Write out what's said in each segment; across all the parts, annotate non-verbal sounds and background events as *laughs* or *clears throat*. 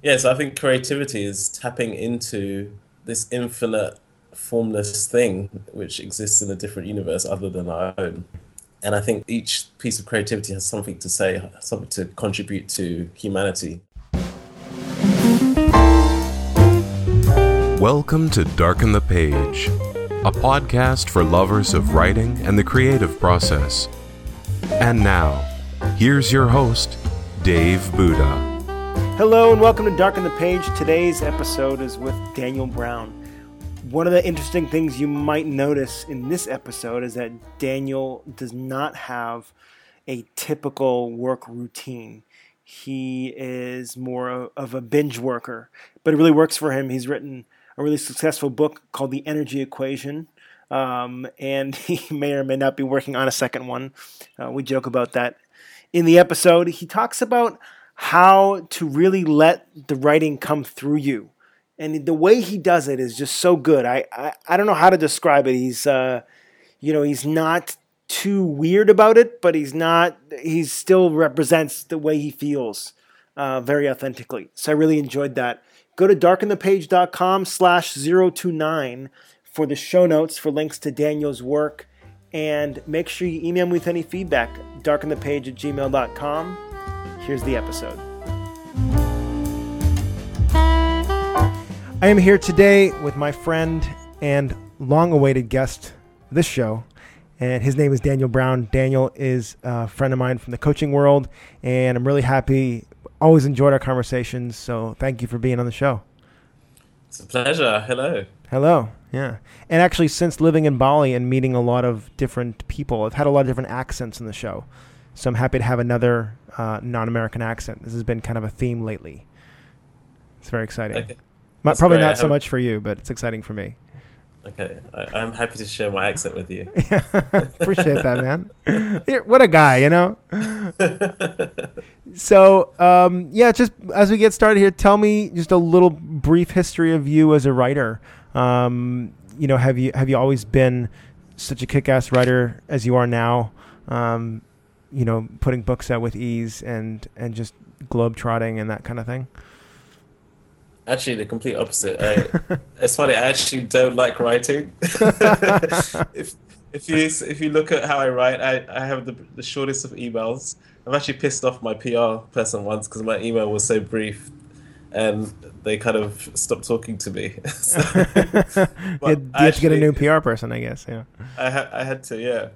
Yes, I think creativity is tapping into this infinite formless thing which exists in a different universe other than our own. And I think each piece of creativity has something to say, something to contribute to humanity. Welcome to Darken the Page, a podcast for lovers of writing and the creative process. And now, here's your host, Dave Buddha. Hello and welcome to Darken the Page. Today's episode is with Daniel Browne. One of the interesting things you might notice in this episode is that Daniel does not have a typical work routine. He is more of a binge worker, but it really works for him. He's written a really successful book called The Energy Equation, um, and *laughs* he may or may not be working on a second one. Uh, we joke about that in the episode. He talks about how to really let the writing come through you. And the way he does it is just so good. I, I, I don't know how to describe it. He's, uh, you know, he's not too weird about it, but he's not, he still represents the way he feels uh, very authentically. So I really enjoyed that. Go to darkenthepage.com slash 029 for the show notes for links to Daniel's work. And make sure you email me with any feedback, darkenthepage at gmail.com. Here's the episode. I am here today with my friend and long awaited guest of this show, and his name is Daniel Browne. Daniel is a friend of mine from the coaching world, and I'm really happy. Always enjoyed our conversations, so thank you for being on the show. It's a pleasure. Hello. Hello. Yeah. And actually, since living in Bali and meeting a lot of different people, I've had a lot of different accents in the show. So I'm happy to have another uh, non-American accent. This has been kind of a theme lately. It's very exciting. Okay. Probably great. not so much for you, but it's exciting for me. Okay, I, am happy to share my accent with you. *laughs* Appreciate that, man. what a guy, you know. *laughs* so, um, yeah, just as we get started here, tell me just a little brief history of you as a writer. Um, you know, have you have you always been such a kick-ass writer as you are now? Um, you know, putting books out with ease and and just globe trotting and that kind of thing? Actually, the complete opposite. I, *laughs* it's funny. I actually don't like writing. *laughs* if if you if you look at how I write, I, I have the the shortest of emails. I've actually pissed off my PR person once because my email was so brief, and they kind of stopped talking to me. *laughs* so, you had, you had to get a new PR person, I guess. Yeah. I ha- I had to, yeah.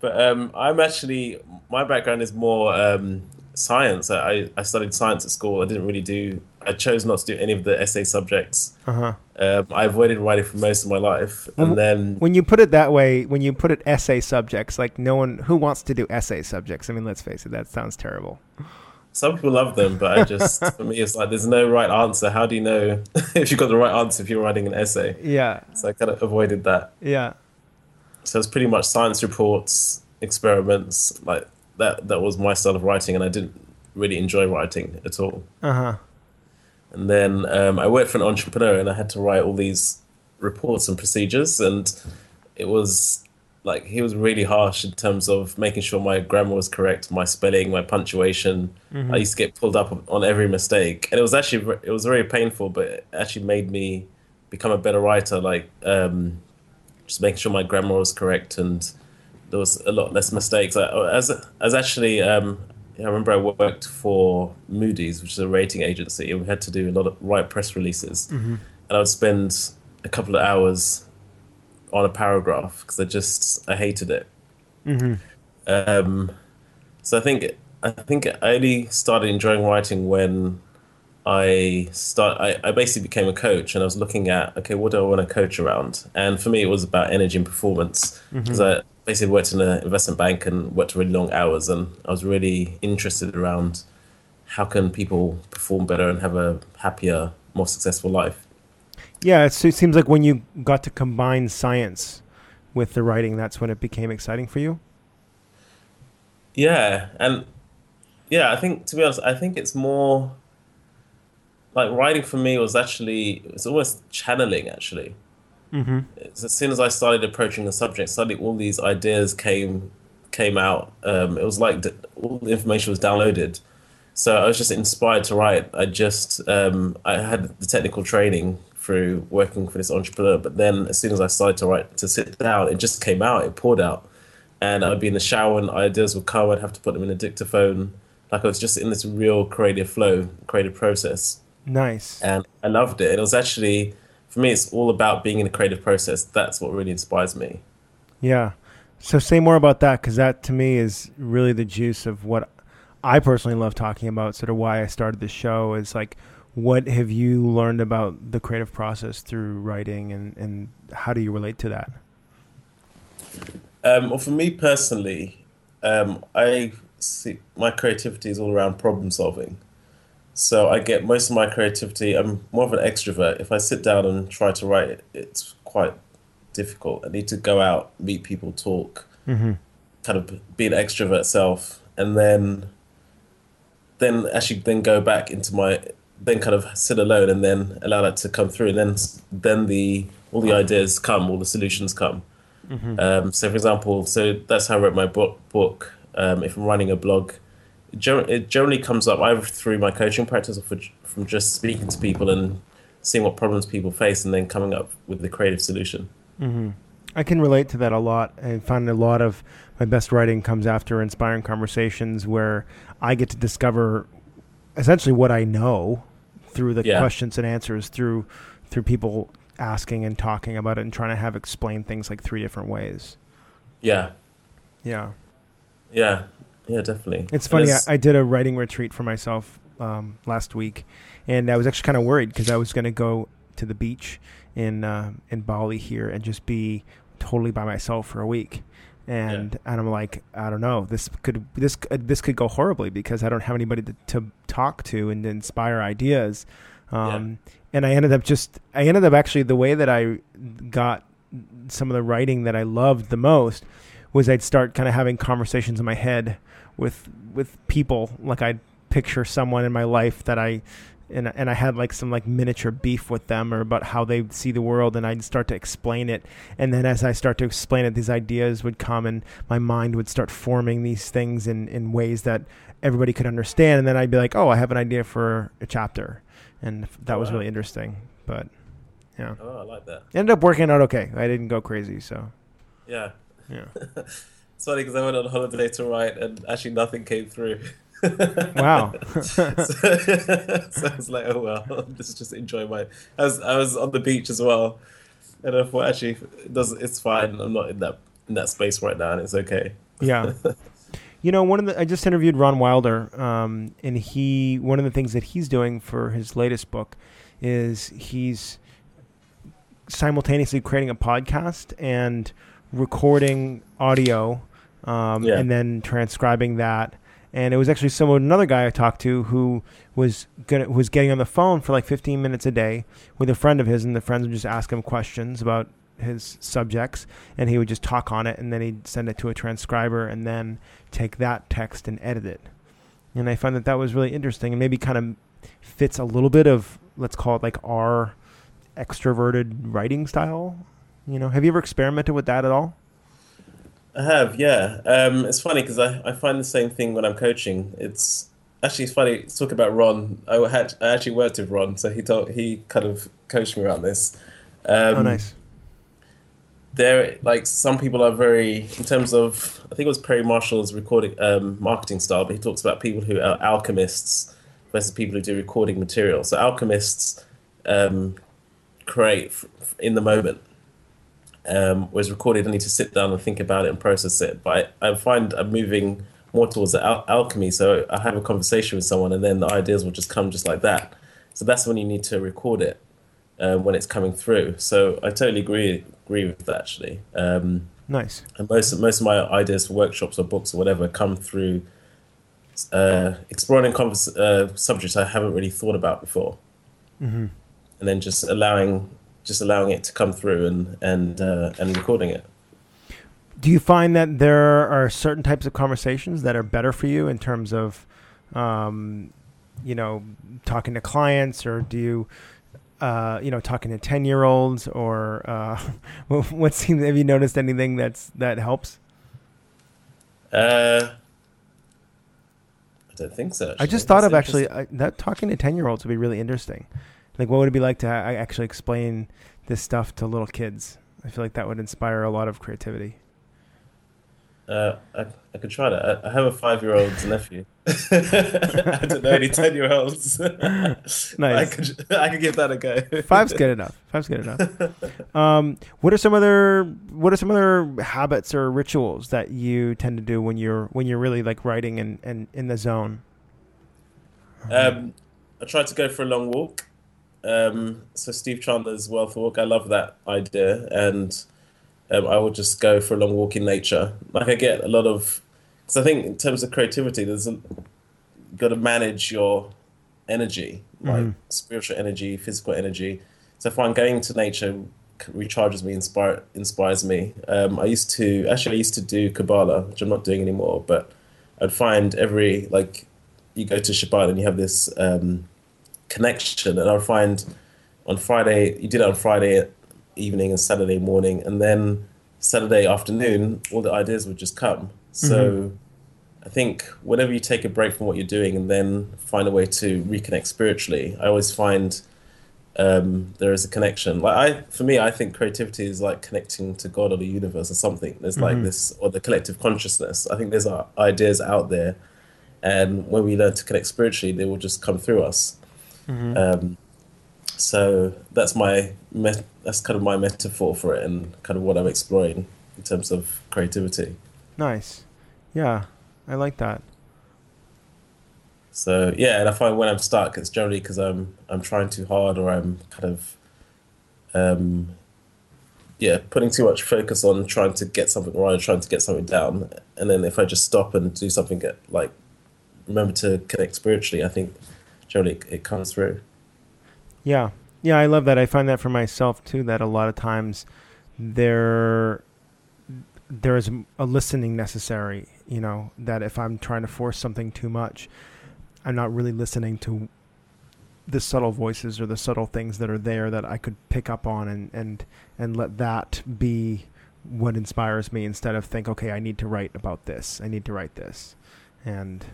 But um, I'm actually my background is more um, science. I, I studied science at school. I didn't really do. I chose not to do any of the essay subjects. Uh-huh. Um, I avoided writing for most of my life, and then when you put it that way, when you put it essay subjects, like no one who wants to do essay subjects. I mean, let's face it, that sounds terrible. Some people love them, but I just *laughs* for me, it's like there's no right answer. How do you know *laughs* if you got the right answer if you're writing an essay? Yeah. So I kind of avoided that. Yeah. So it's pretty much science reports, experiments, like that. That was my style of writing, and I didn't really enjoy writing at all. Uh huh. And then um, I worked for an entrepreneur, and I had to write all these reports and procedures, and it was like he was really harsh in terms of making sure my grammar was correct, my spelling, my punctuation. Mm-hmm. I used to get pulled up on every mistake, and it was actually it was very painful, but it actually made me become a better writer. Like um, just making sure my grammar was correct and there was a lot less mistakes. I, as as actually, um, I remember I worked for Moody's, which is a rating agency, and we had to do a lot of write press releases, mm-hmm. and I would spend a couple of hours on a paragraph because I just I hated it. Mm-hmm. Um, so I think I think I only started enjoying writing when I start. I, I basically became a coach, and I was looking at okay, what do I want to coach around? And for me, it was about energy and performance because mm-hmm. I basically worked in an investment bank and worked really long hours, and I was really interested around how can people perform better and have a happier, more successful life. Yeah, it seems like when you got to combine science with the writing, that's when it became exciting for you. Yeah, and yeah, I think to be honest, I think it's more like writing for me was actually it's almost channeling actually. Mm-hmm. As soon as I started approaching the subject, suddenly all these ideas came came out. Um, it was like all the information was downloaded. So I was just inspired to write. I just um, I had the technical training through working for this entrepreneur, but then as soon as I started to write to sit down, it just came out. It poured out, and I'd be in the shower and ideas would come. I'd have to put them in a dictaphone. Like I was just in this real creative flow, creative process. Nice. And I loved it. It was actually for me. It's all about being in a creative process. That's what really inspires me. Yeah. So say more about that because that to me is really the juice of what I personally love talking about. Sort of why I started the show is like, what have you learned about the creative process through writing, and and how do you relate to that? Um, well, for me personally, um, I see my creativity is all around problem solving. So I get most of my creativity. I'm more of an extrovert. If I sit down and try to write, it, it's quite difficult. I need to go out, meet people, talk, mm-hmm. kind of be an extrovert self, and then then actually then go back into my then kind of sit alone and then allow that to come through, and then then the all the ideas come, all the solutions come. Mm-hmm. Um, so, for example, so that's how I wrote my book. Book. Um, if I'm writing a blog, it generally comes up either through my coaching practice or for, from just speaking to people and seeing what problems people face, and then coming up with the creative solution. Mm-hmm. I can relate to that a lot. I find a lot of my best writing comes after inspiring conversations where I get to discover essentially what I know through the yeah. questions and answers through through people asking and talking about it and trying to have explain things like three different ways. Yeah. Yeah. Yeah. Yeah, definitely. It's funny. I, I, did a writing retreat for myself um, last week, and I was actually kind of worried because I was going to go to the beach in uh, in Bali here and just be totally by myself for a week. And yeah. and I'm like, I don't know. This could this uh, this could go horribly because I don't have anybody to, to talk to and to inspire ideas. Um, yeah. And I ended up just I ended up actually the way that I got some of the writing that I loved the most was I'd start kind of having conversations in my head with with people. Like I'd picture someone in my life that I and and I had like some like miniature beef with them or about how they see the world and I'd start to explain it. And then as I start to explain it these ideas would come and my mind would start forming these things in in ways that everybody could understand. And then I'd be like oh I have an idea for a chapter. And that was wow. really interesting but yeah. Oh I like that. It ended up working out okay. I didn't go crazy so. Yeah yeah *laughs* it's funny because I went on holiday to write and actually nothing came through *laughs* wow. so, *laughs* so, I was like, oh well, let's just enjoy my. I was I was on the beach as well, and I thought actually it does it's fine. I'm not in that in that space right now, and it's okay. Yeah. You know, one of the I just interviewed Ron Wilder, um, and he one of the things that he's doing for his latest book is he's simultaneously creating a podcast and recording audio, um, yeah. and then transcribing that and it was actually someone another guy I talked to who was gonna was getting on the phone for like 15 minutes a day with a friend of his, and the friends would just ask him questions about his subjects, and he would just talk on it, and then he'd send it to a transcriber, and then take that text and edit it. And I find that that was really interesting, and maybe kind of fits a little bit of let's call it like our extroverted writing style. You know, have you ever experimented with that at all? I have, yeah. Um, it's funny because I, I find the same thing when I'm coaching. It's actually it's funny to talk about Ron. I had I actually worked with Ron, so he told he kind of coached me around this. Um, oh, nice. There, like some people are very in terms of I think it was Perry Marshall's recording um, marketing style, but he talks about people who are alchemists versus people who do recording material. So alchemists um, create in the moment um, was recorded, I need to sit down and think about it and process it. But I, I find I'm moving more towards the al- alchemy. So I have a conversation with someone, and then the ideas will just come just like that. So that's when you need to record it um, when it's coming through. So I totally agree agree with that actually. Um, nice. And most most of my ideas for workshops or books or whatever come through uh, exploring convers- uh, subjects I haven't really thought about before, mm-hmm. and then just allowing just allowing it to come through and and uh, and recording it. Do you find that there are certain types of conversations that are better for you in terms of, um, you know, talking to clients, or do you, uh, you know, talking to ten year olds, or uh, *laughs* what seems? Have you noticed anything that's that helps? Uh, I don't think so. I just thought of actually I, that talking to ten year olds would be really interesting. Like, what would it be like to ha- actually explain this stuff to little kids? I feel like that would inspire a lot of creativity. Uh, I, I could try that. I, I have a five-year-old nephew. *laughs* I don't know any ten-year-olds. *laughs* Nice. I could I could give that a go. Five's good enough. Five's good enough. *laughs* Um, what are some other What are some other habits or rituals that you tend to do when you're when you're really like writing and, and in the zone? Um, I try to go for a long walk. Um, so Steve Chandler's Wealth Walk, I love that idea, and um, I would just go for a long walk in nature. Like I get a lot of, because I think in terms of creativity, there's a, got to manage your energy, like Mhm. spiritual energy, physical energy. So if I'm going to nature, recharges me, inspire inspires me. Um, I used to actually I used to do Kabbalah, which I'm not doing anymore, but I'd find every like you go to Shabbat and you have this um, connection, and I'd find on Friday you did it on Friday evening and Saturday morning, and then Saturday afternoon all the ideas would just come. So. I think whenever you take a break from what you're doing and then find a way to reconnect spiritually, I always find um, there is a connection. Like I, for me, I think creativity is like connecting to God or the universe or something. There's like Mhm. this, or the collective consciousness. I think there's uh, ideas out there, and when we learn to connect spiritually, they will just come through us. Mhm. Um, so that's my met- that's kind of my metaphor for it, and kind of what I'm exploring in terms of creativity. Nice. Yeah, I like that. So yeah, and I find when I'm stuck, it's generally because I'm I'm trying too hard or I'm kind of um yeah putting too much focus on trying to get something right, trying to get something down, and then if I just stop and do something get like remember to connect spiritually, I think generally it, it comes through. Yeah. Yeah, I love that. I find that for myself too that a lot of times there there is a listening necessary, you know, that if I'm trying to force something too much, I'm not really listening to the subtle voices or the subtle things that are there that I could pick up on and and and let that be what inspires me instead of think, okay, I need to write about this. I need to write this. And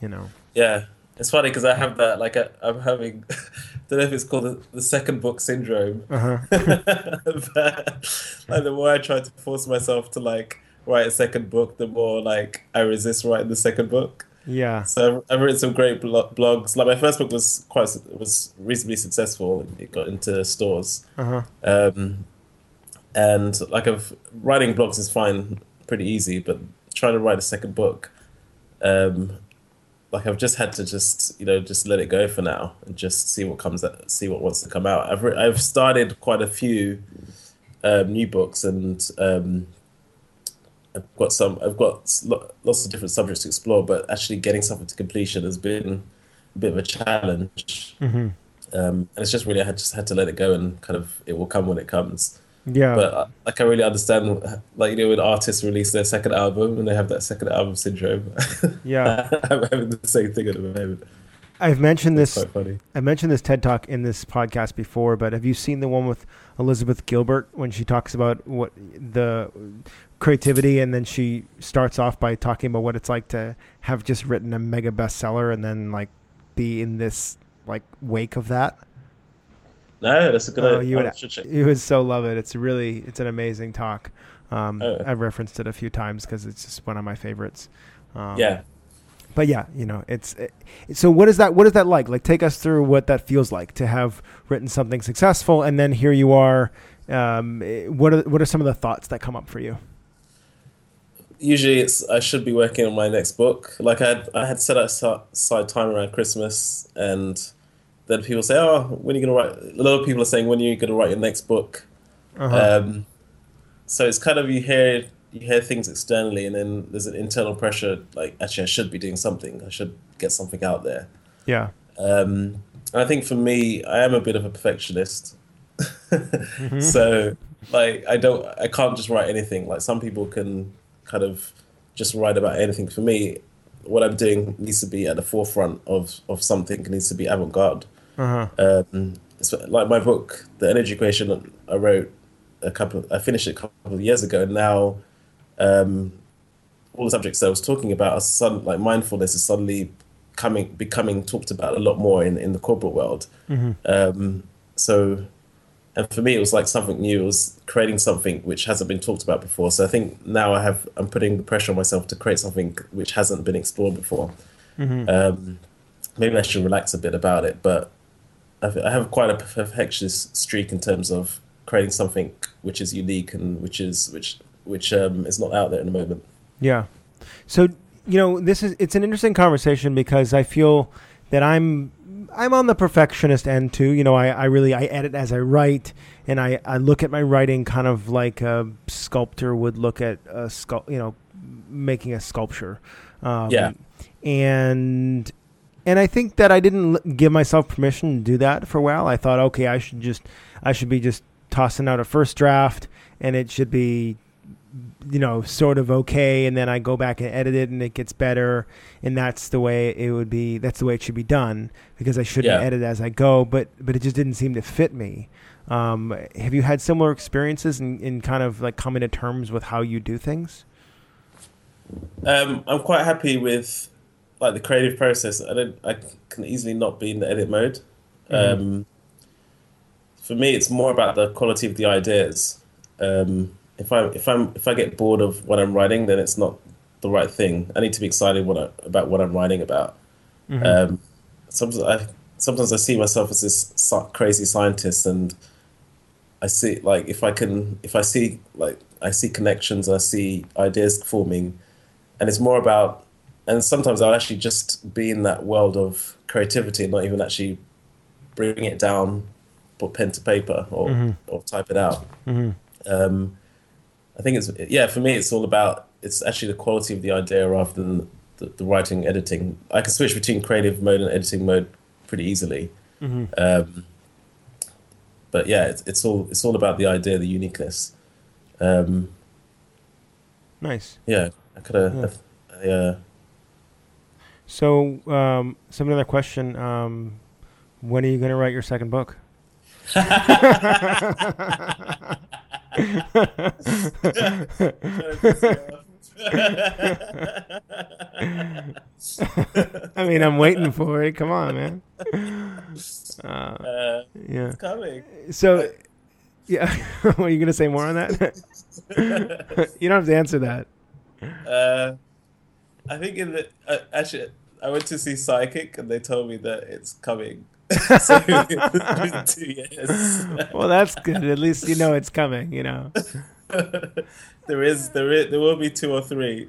you know, Yeah, it's funny because I have that like I, I'm having I *laughs* don't know if it's called the, the second book syndrome. uh-huh. *laughs* but like the more I try to force myself to like write a second book, the more like I resist writing the second book. yeah. So I've, I've written some great blo- blogs. Like my first book was quite was reasonably successful. It got into stores, Uh-huh. um, and like of writing blogs is fine, pretty easy. But trying to write a second book, um, like I've just had to just you know just let it go for now and just see what comes out, see what wants to come out. I've re- I've started quite a few um, new books and um, I've got some I've got lo- lots of different subjects to explore, but actually getting something to completion has been a bit of a challenge. hmm Um, and it's just really I had just had to let it go and kind of it will come when it comes. Yeah. But I, like I really understand, like you know, when artists release their second album and they have that second album syndrome. *laughs* Yeah. I'm having the same thing at the moment. I've mentioned this. I mentioned this TED talk in this podcast before, but have you seen the one with Elizabeth Gilbert when she talks about what the creativity and then she starts off by talking about what it's like to have just written a mega bestseller and then like be in this like wake of that? No, that's a good Oh, you would-. You would so love it. It's really it's an amazing talk. Um, Oh. I've referenced it a few times because it's just one of my favorites. Um, Yeah. but yeah, you know, it's it, so. What is that? What is that like? Like, take us through what that feels like to have written something successful, and then here you are. Um, eh, what are what are some of the thoughts that come up for you? usually it's I should be working on my next book. Like I had, I had set aside time around Christmas, and then people say, "Oh, when are you gonna write?" A lot of people are saying, "When are you gonna write your next book?" Uh-huh. Um, so it's kind of you hear you hear things externally, and then there's an internal pressure. Like actually, I should be doing something. I should get something out there. yeah, Um, and I think for me, I am a bit of a perfectionist. *laughs* Mm-hmm. So, like, I don't, I can't just write anything. Like, some people can kind of just write about anything. For me, what I'm doing needs to be at the forefront of, of something. It needs to be avant garde. Uh-huh. Um, it's like my book, The Energy Equation, I wrote a couple, I finished it a couple of years ago. And now, um, all the subjects that I was talking about are sudden, like mindfulness is suddenly coming becoming talked about a lot more in in the corporate world. Um, so, and for me, it was like something new. It was creating something which hasn't been talked about before. So I think now I have I'm putting the pressure on myself to create something which hasn't been explored before. Um, maybe I should relax a bit about it, but I have quite a perfectionist streak in terms of creating something which is unique and which is which which um, is not out there in the moment. Yeah. So you know, this is it's an interesting conversation because I feel that I'm I'm on the perfectionist end too. You know, I, I really I edit as I write, and I, I look at my writing kind of like a sculptor would look at a sculpt. You know, making a sculpture. Um, Yeah. And and I think that I didn't l- give myself permission to do that for a while. I thought, okay, I should just I should be just tossing out a first draft, and it should be you know, sort of okay, and then I go back and edit it, and it gets better, and that's the way it would be. That's the way it should be done because I shouldn't Yeah. edit as I go. But but it just didn't seem to fit me. Um, have you had similar experiences in, in kind of like coming to terms with how you do things? Um, I'm quite happy with like the creative process. I don't. I can easily not be in the edit mode. Um, for me, it's more about the quality of the ideas. Um, if I if I'm if I get bored of what I'm writing, then it's not the right thing. I need to be excited what I, about what I'm writing about. Um, sometimes I sometimes I see myself as this crazy scientist, and I see like if I can if I see like I see connections, I see ideas forming, and it's more about and sometimes I'll actually just be in that world of creativity and not even actually bring it down, put pen to paper or or type it out. Um, I think it's yeah for me it's all about it's actually the quality of the idea rather than the, the writing editing. I can switch between creative mode and editing mode pretty easily. Um, but yeah, it's, it's all it's all about the idea, the uniqueness. Um, Nice. yeah, I could have. I, uh, So, um, some other question: um, When are you going to write your second book? I mean, I'm waiting for it. Come on, man. Uh, uh, yeah. it's coming. So, yeah. *laughs* Are you going to say more on that? *laughs* you don't have to answer that. Uh, I think in the uh, actually, I went to see Psychic and they told me that it's coming. so it's been two years. Well, that's good. At least you know it's coming. You know. *laughs* there is there is there will be two or three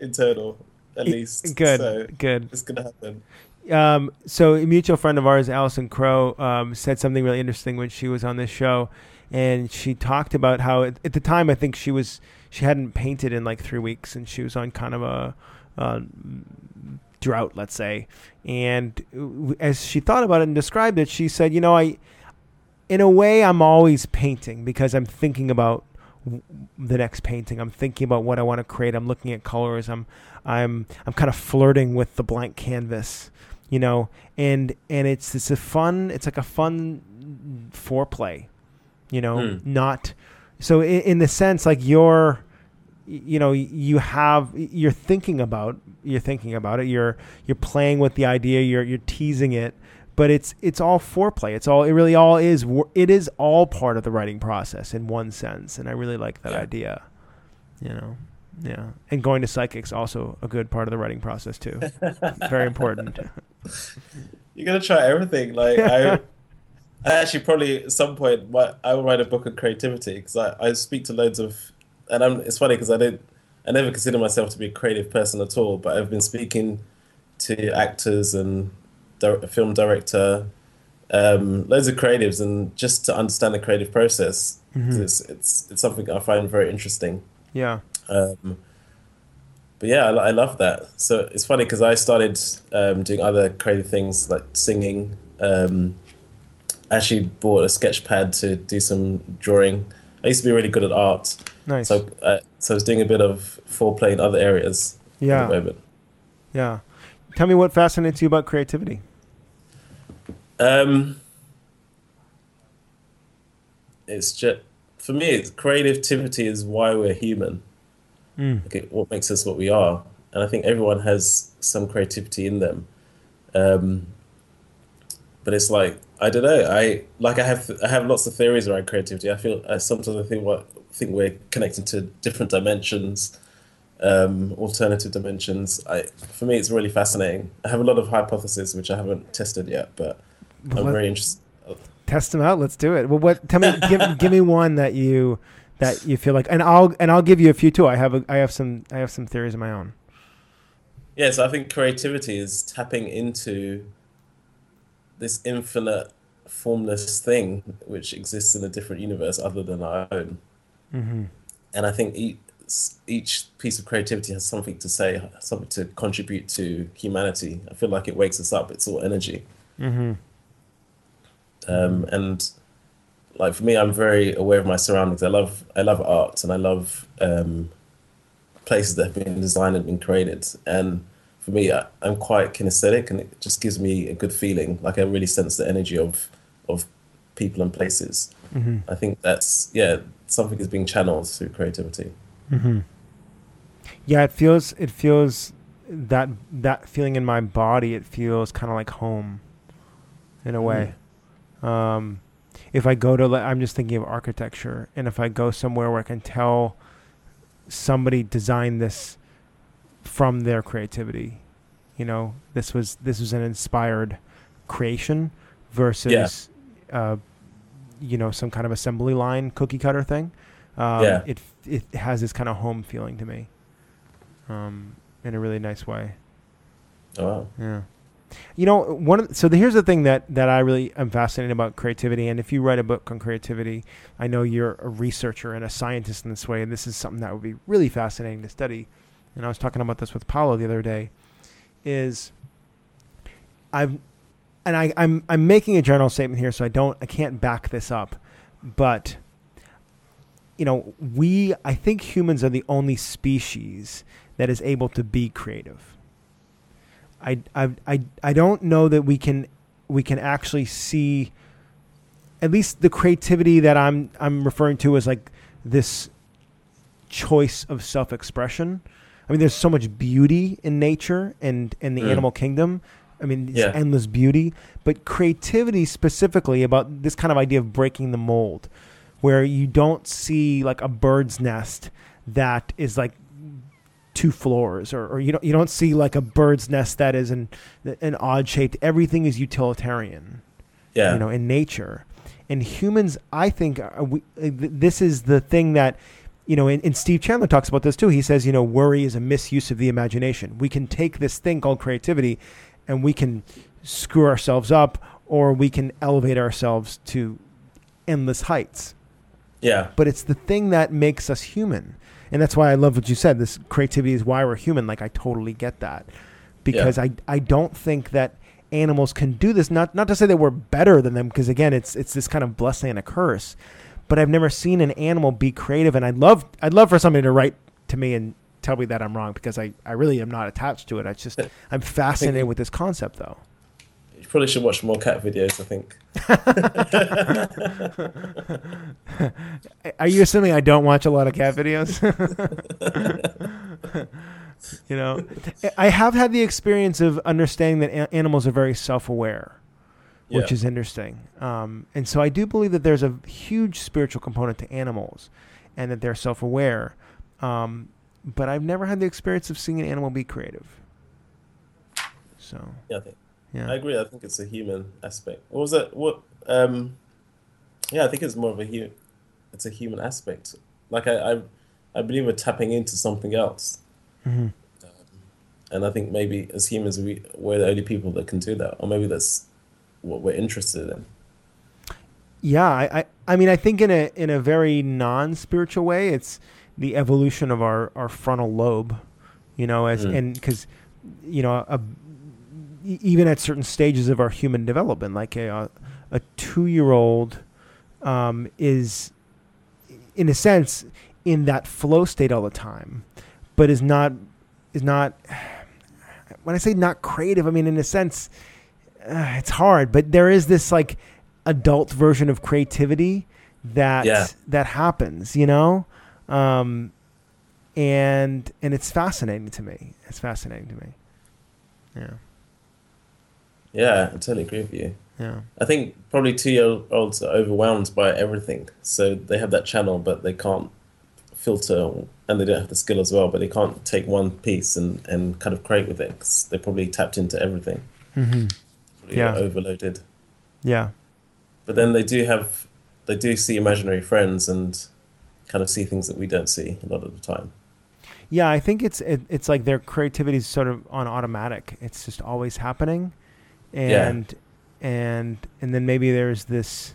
internal at least. Good. So Good. it's gonna happen. Um, so a mutual friend of ours, Allison Crow, um, said something really interesting when she was on this show, and she talked about how at, at the time I think she was she hadn't painted in like three weeks, and she was on kind of a, a drought, let's say. And as she thought about it and described it, she said, "You know, I, in a way, I'm always painting because I'm thinking about." the next painting i'm thinking about what i want to create i'm looking at colors i'm i'm i'm kind of flirting with the blank canvas you know and and it's it's a fun it's like a fun foreplay you know Mm. not so in, in the sense like you're you know you have you're thinking about you're thinking about it. You're you're playing with the idea. You're you're teasing it. But it's it's all foreplay. It's all it really all is it is all part of the writing process in one sense. And i really like that Yeah. idea you know? Yeah. And going to psychics also a good part of the writing process too. *laughs* Very important. You're gonna try everything. Like I, *laughs* I actually probably at some point I will write a book on creativity because I, I speak to loads of, and I'm it's funny because I don't I never consider myself to be a creative person at all, but I've been speaking to actors and a film director, um, loads of creatives, and just to understand the creative process. 'cause It's, it's it's something I find very interesting. yeah Um, but yeah, I, I love that. So it's funny because I started um, doing other creative things like singing. Um, I actually bought a sketch pad to do some drawing. I used to be really good at art, nice so uh, so I was doing a bit of foreplay in other areas at yeah the moment. yeah tell me what fascinates you about creativity Um, it's just for me, it's creativity is why we're human. Mm. It, what makes us what we are, and I think everyone has some creativity in them. Um, but it's like I don't know. I like I have I have lots of theories around creativity. I feel I sometimes I think what think we're connected to different dimensions, um, alternative dimensions. I for me it's really fascinating. I have a lot of hypotheses which I haven't tested yet, but I'm Let- very interested. Test them out. Let's do it. Well, what? Tell me. give, *laughs* give me one that you that you feel like, and I'll and I'll give you a few too. I have a, I have some I have some theories of my own. Yes, I think creativity is tapping into this infinite formless thing which exists in a different universe other than our own. Mm-hmm. And I think each, each piece of creativity has something to say, something to contribute to humanity. I feel like it wakes us up. It's all energy. Mm-hmm. Um, and like for me, I'm very aware of my surroundings. I love I love art and I love um, places that have been designed and been created. And for me, I, I'm quite kinesthetic, and it just gives me a good feeling. Like I really sense the energy of of people and places. Mm-hmm. I think that's yeah, something is being channeled through creativity. Mm-hmm. Yeah, it feels it feels that that feeling in my body. It feels kind of like home, in a way. Um, if I go to, I'm just thinking of architecture, and if I go somewhere where I can tell somebody designed this from their creativity, you know, this was this was an inspired creation versus, uh, you know, some kind of assembly line cookie cutter thing. Um, Yeah. It it has this kind of home feeling to me, um, in a really nice way. Oh, wow. Yeah. You know, one of, so the, here's the thing that that I really am fascinated about creativity. And if you write a book on creativity, I know you're a researcher and a scientist in this way, and this is something that would be really fascinating to study. And I was talking about this with Paulo the other day. Is I've and I, I'm I'm making a general statement here, so I don't I can't back this up, but you know, we I think humans are the only species that is able to be creative. I, I, I, I don't know that we can we can actually see at least the creativity that I'm I'm referring to as like this choice of self-expression. I mean, there's so much beauty in nature and in the Mm. animal kingdom. I mean, it's Yeah. endless beauty, but creativity specifically about this kind of idea of breaking the mold, where you don't see like a bird's nest that is like two floors or, or you don't you don't see like a bird's nest that is an an odd shaped everything is utilitarian Yeah. you know in nature and humans i think are, we, uh, th- this is the thing that you know and, and steve chandler talks about this too he says you know worry is a misuse of the imagination we can take this thing called creativity and we can screw ourselves up or we can elevate ourselves to endless heights yeah. but it's the thing that makes us human. And that's why I love what you said. This creativity is why we're human. Like I totally get that. Because I I don't think that animals can do this. Not not to say that we're better than them, because again, it's it's this kind of blessing and a curse. But I've never seen an animal be creative, and I'd love I'd love for somebody to write to me and tell me that I'm wrong because I, I really am not attached to it. I just *laughs* I'm fascinated with this concept though. You probably should watch more cat videos, I think. *laughs* Are you assuming I don't watch a lot of cat videos? *laughs* you know, I have had the experience of understanding that animals are very self-aware, which Yeah. is interesting. Um, and so I do believe that there's a huge spiritual component to animals, and that they're self-aware. Um, but I've never had the experience of seeing an animal be creative. So Yeah, I think. yeah, I agree. I think it's a human aspect. What was that? What? Um, yeah, I think it's more of a human. It's a human aspect. Like I, I, I believe we're tapping into something else, hmm and I think maybe as humans we we're the only people that can do that, or maybe that's what we're interested in. Yeah, I, I, I mean, I think in a in a very non spiritual way, it's the evolution of our, our frontal lobe, you know, as Mm. and because you know, a, even at certain stages of our human development, like a a two year old um, is, in a sense, in that flow state all the time, but is not is not. When I say not creative, I mean in a sense, uh, it's hard, but there is this like adult version of creativity that Yeah. that happens, you know, um, and and it's fascinating to me. It's fascinating to me. Yeah. Yeah, I totally agree with you. Yeah. I think probably two year olds are overwhelmed by everything. So they have that channel, but they can't filter and they don't have the skill as well, but they can't take one piece and, and kind of create with it because they're probably tapped into everything. Mm-hmm. Yeah. Overloaded. Yeah. But then they do have, they do see imaginary friends and kind of see things that we don't see a lot of the time. Yeah, I think it's it, it's like their creativity is sort of on automatic. It's just always happening, and and and then maybe there's this,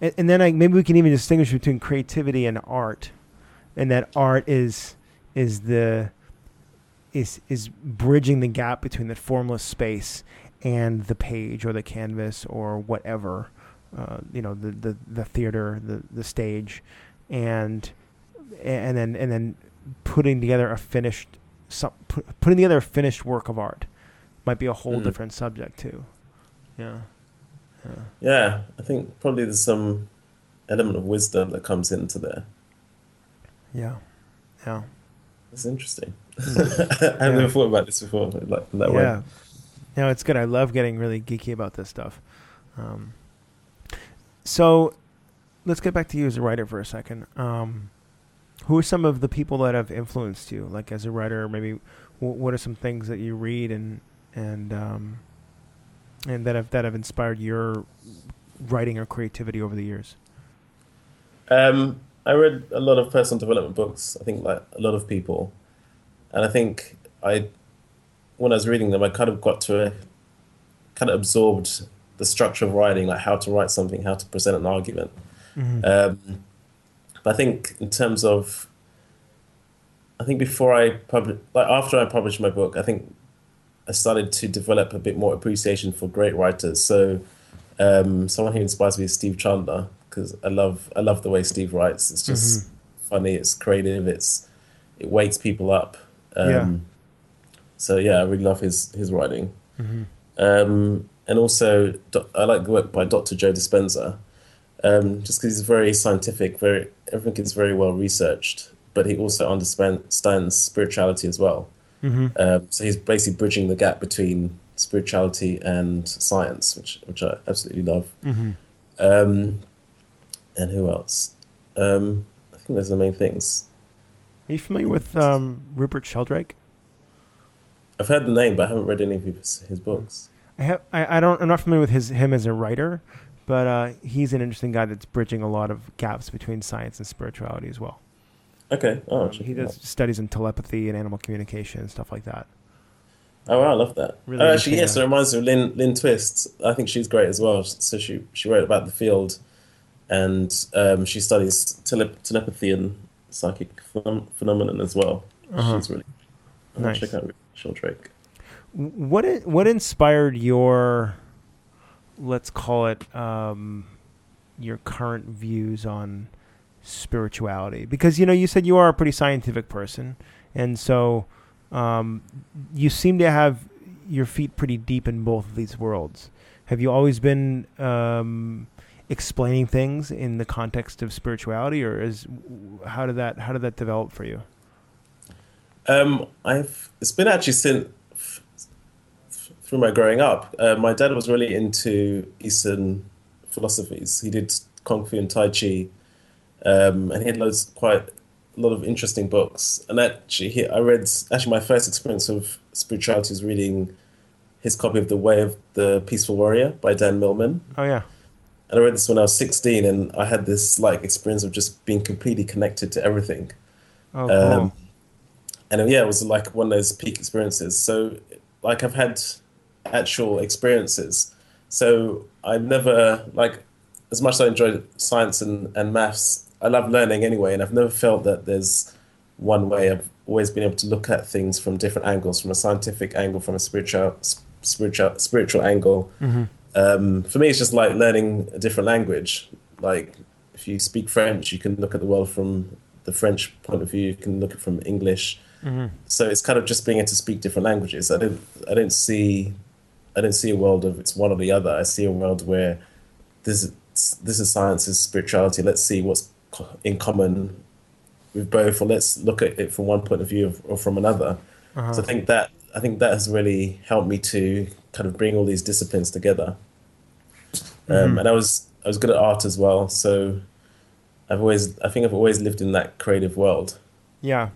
and, and then I, maybe we can even distinguish between creativity and art, and that art is is the is is bridging the gap between the formless space and the page or the canvas or whatever, uh, you know, the, the the theater, the the stage, and and then and then putting together a finished some, pu- putting together a finished work of art might be a whole Mm. different subject too. Yeah. Yeah. Yeah, I think probably there's some element of wisdom that comes into there. Yeah. Yeah. It's interesting. *laughs* I have never thought about this before, like in that way. No, it's good. I love getting really geeky about this stuff. Um, so let's get back to you as a writer for a second. Um, who are some of the people that have influenced you, like as a writer? Maybe w- what are some things that you read and and um, and that have that have inspired your writing or creativity over the years? Um, I read a lot of personal development books. I think like a lot of people, and I think I, when I was reading them, I kind of got to a, kind of absorbed the structure of writing, like how to write something, how to present an argument. Um, but I think in terms of, I think before I published, like after I published my book, I think I started to develop a bit more appreciation for great writers. So, um, someone who inspires me is Steve Chandler because I love I love the way Steve writes. It's just funny. It's creative. It's it wakes people up. Um, Yeah. So yeah, I really love his his writing. Mm-hmm. Um, and also, I like the work by Dr. Joe Dispenza, um, just because he's very scientific, very everything is very well researched, but he also understands spirituality as well. Mm-hmm. Um, so he's basically bridging the gap between spirituality and science, which which I absolutely love. Mm-hmm. Um, and who else? Um, I think those are the main things. Are you familiar with um, Rupert Sheldrake? I've heard the name, but I haven't read any of his, his books. I have. I, I don't. I'm not familiar with his him as a writer, but uh, he's an interesting guy that's bridging a lot of gaps between science and spirituality as well. Okay. Oh, Um, he does studies in telepathy and animal communication and stuff like that. Oh, wow, I love that. Really oh, actually, yes, it reminds me of Lynn, Lynn Twist. I think she's great as well. So she, she wrote about the field and um, she studies tele- telepathy and psychic phenom- phenomenon as well. Uh-huh. She's really Nice. Sheldrake. What what inspired your, let's call it, um, your current views on spirituality? Because you know you said you are a pretty scientific person, and so um, you seem to have your feet pretty deep in both of these worlds. Have you always been um, explaining things in the context of spirituality, or is how did that how did that develop for you? Um, I've it's been actually since through my growing up. Uh, my dad was really into Eastern philosophies. He did kung fu and tai chi, um, and he had loads quite a lot of interesting books. And actually, he, I read actually my first experience of spirituality was reading his copy of The Way of the Peaceful Warrior by Dan Millman. Oh yeah, And I read this when I was 16, and I had this like experience of just being completely connected to everything. oh cool. Um, and yeah, it was like one of those peak experiences. So, like, I've had actual experiences. So, I've never, like, as much as I enjoy science and, and maths, I love learning anyway. And I've never felt that there's one way. I've always been able to look at things from different angles, from a scientific angle, from a spiritual, spiritual, spiritual angle. Um, for me, it's just like learning a different language. Like, if you speak French, you can look at the world from the French point of view. You can look at it from English. So it's kind of just being able to speak different languages. I don't, I don't see, I don't see a world of it's one or the other. I see a world where this is this is science, this is spirituality. Let's see what's in common with both, or let's look at it from one point of view or from another. So I think that I think that has really helped me to kind of bring all these disciplines together. Um, Mm-hmm. And I was I was good at art as well, so I've always I think I've always lived in that creative world. Yeah.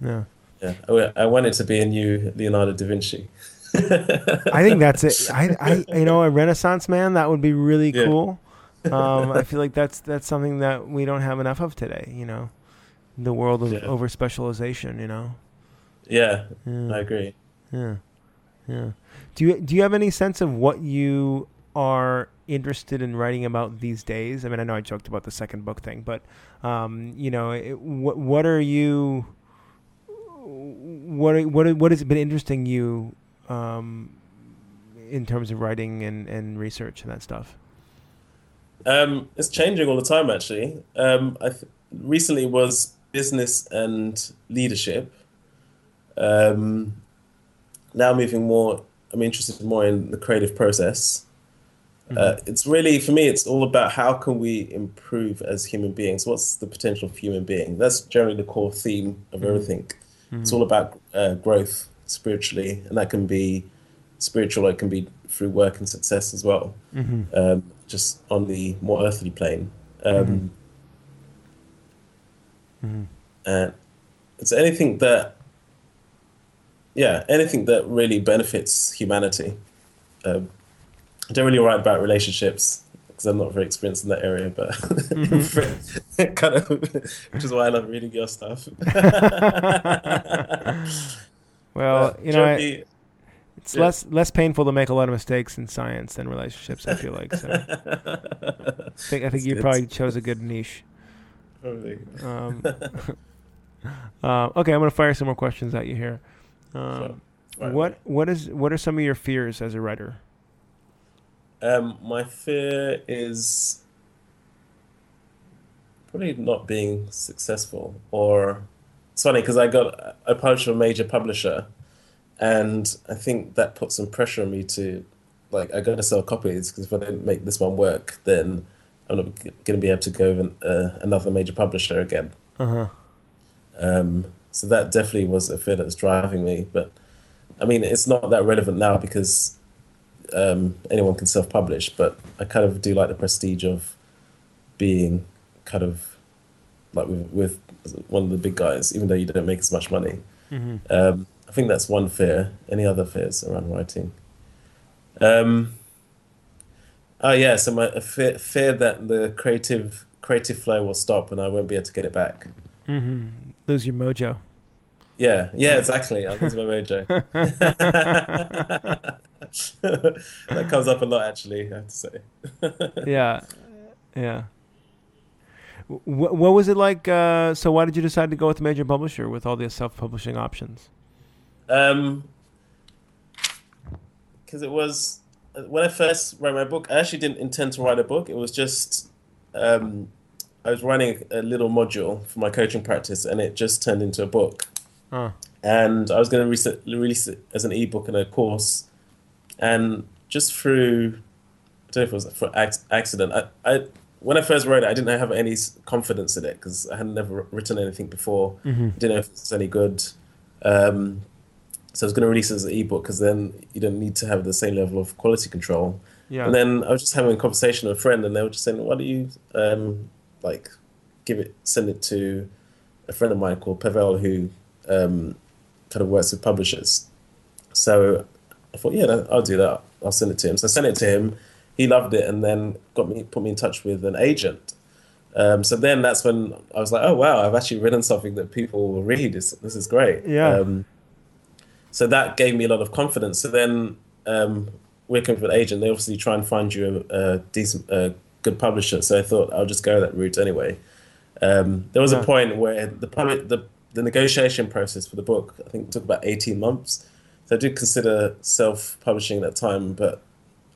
Yeah. Yeah, I, I wanted to be a new Leonardo da Vinci. I think that's it. *laughs* I, I, you know, a Renaissance man that would be really Yeah. cool. Um, I feel like that's that's something that we don't have enough of today. You know, the world of Yeah. over specialization. You know. Yeah, Yeah. I agree. Yeah, yeah. Do you do you have any sense of what you are interested in writing about these days? I mean, I know I joked about the second book thing, but um, you know, it, what what are you? What what what has been interesting you um, in terms of writing and, and research and that stuff? Um, it's changing all the time, actually. Um, I th- recently was business and leadership. Um, now moving more, I'm interested more in the creative process. Uh, it's really for me. It's all about how can we improve as human beings. What's the potential of human being? That's generally the core theme of everything. It's all about uh, growth spiritually, and that can be spiritual. It can be through work and success as well um, just on the more earthly plane. Um, And it's anything that, yeah, anything that really benefits humanity. Um, I don't really write about relationships because I'm not very experienced in that area, but *laughs* kind of, which is why I love reading your stuff. *laughs* Well, you know, I, it's yeah. less less painful to make a lot of mistakes in science than relationships. I feel like. So I *laughs* think I think you good. probably chose a good niche. probably. Um, uh, okay, I'm gonna fire some more questions at you here. Um, Right, what what is what are some of your fears as a writer? Um, my fear is probably not being successful. Or it's funny because I got I published with a major publisher, and I think that put some pressure on me to like I got to sell copies because if I don't make this one work, then I'm not going to be able to go with uh, another major publisher again. Uh huh. Um, so that definitely was a fear that was driving me. But I mean, it's not that relevant now because um, anyone can self-publish. But I kind of do like the prestige of being kind of like with, with one of the big guys, even though you don't make as much money. hmm Um, I think that's one fear. Any other fears around writing? Um, oh yeah, so my fear, fear that the creative creative flow will stop and I won't be able to get it back. Mm-hmm. Lose your mojo. Yeah, yeah, exactly. I'll lose my mojo. *laughs* *laughs* that comes up a lot, actually. I have to say. *laughs* yeah, yeah. What what was it like? Uh, so why did you decide to go with a major publisher with all the self-publishing options? Um, because it was when I first wrote my book. I actually didn't intend to write a book. It was just um, I was running a little module for my coaching practice, and it just turned into a book. Huh. and I was going to release it, as an ebook and a course, and just through, I don't know if it was for accident. I, I when I first wrote it, I didn't have any confidence in it because I had never written anything before. Mhm. Didn't know if it was any good. Um, so I was going to release it as an ebook because then you don't need to have the same level of quality control. Yeah. And then I was just having a conversation with a friend, and they were just saying, "Why do you um, like give it, send it to a friend of mine called Pavel, who um, kind of works with publishers." So I thought, yeah, I'll do that. I'll send it to him. So I sent it to him. He loved it, and then got me put me in touch with an agent. Um, so then that's when I was like, oh wow, I've actually written something that people will read. This this is great. Yeah. Um, so that gave me a lot of confidence. So then um, working with an agent, they obviously try and find you a, a decent, a good publisher. So I thought I'll just go that route anyway. Um, there was Yeah. a point where the public, the the negotiation process for the book, I think, took about eighteen months. So I did consider self-publishing at that time, but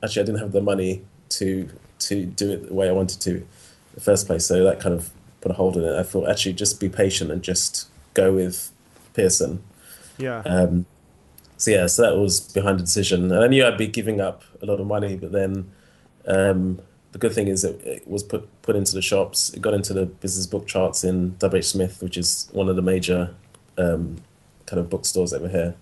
actually I didn't have the money to to do it the way I wanted to in the first place. So that kind of put a hold on it. I thought actually just be patient and just go with Pearson. yeah. Um, so yeah, so that was behind the decision, and I knew I'd be giving up a lot of money, but then um, the good thing is it, it was put put into the shops. It got into the business book charts in W. H. Smith, which is one of the major um, kind of bookstores over here.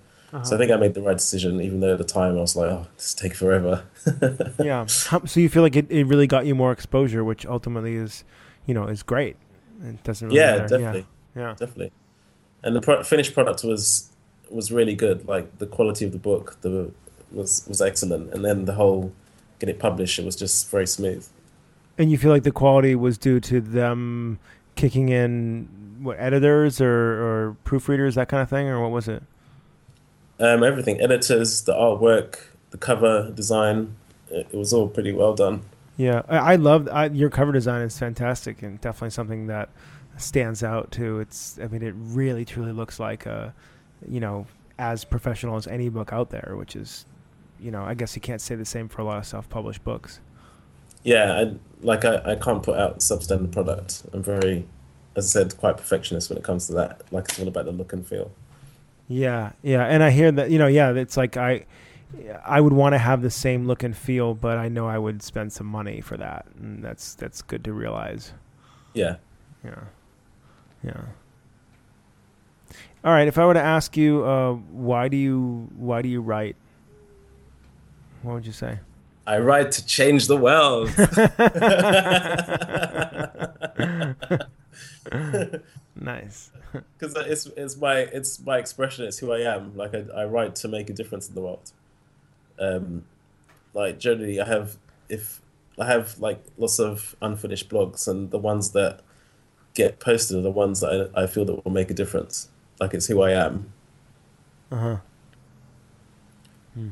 So I think I made the right decision, even though at the time I was like, "Oh, this take forever." *laughs* yeah. So you feel like it, it really got you more exposure, which ultimately is, you know, is great. It doesn't really yeah, matter. definitely, Yeah. yeah. definitely. And the pro- finished product was was really good. Like the quality of the book, the was was excellent, and then the whole get it published, it was just very smooth. And you feel like the quality was due to them kicking in what editors or, or proofreaders, that kind of thing, or what was it? Um, everything, editors, the artwork, the cover design, it, it was all pretty well done. Yeah, I, I love I, your cover design is fantastic and definitely something that stands out too. It's I mean it really truly looks like a, you know, as professional as any book out there, which is, you know, I guess you can't say the same for a lot of self-published books. Yeah, I, like I, I can't put out substandard product. I'm very, as I said, quite perfectionist when it comes to that. Like it's all about the look and feel. Yeah, yeah, and I hear that you know, yeah, it's like I, I would want to have the same look and feel, but I know I would spend some money for that, and that's that's good to realize. Yeah. Yeah, yeah. All right, if I were to ask you, uh, why do you why do you write? What would you say? I write to change the world. *laughs* nice. *laughs* Because it's it's my it's my expression. It's who I am. Like I, I write to make a difference in the world. Um, like generally, I have if I have like lots of unfinished blogs, and the ones that get posted are the ones that I, I feel that will make a difference. Like it's who I am. Uh huh.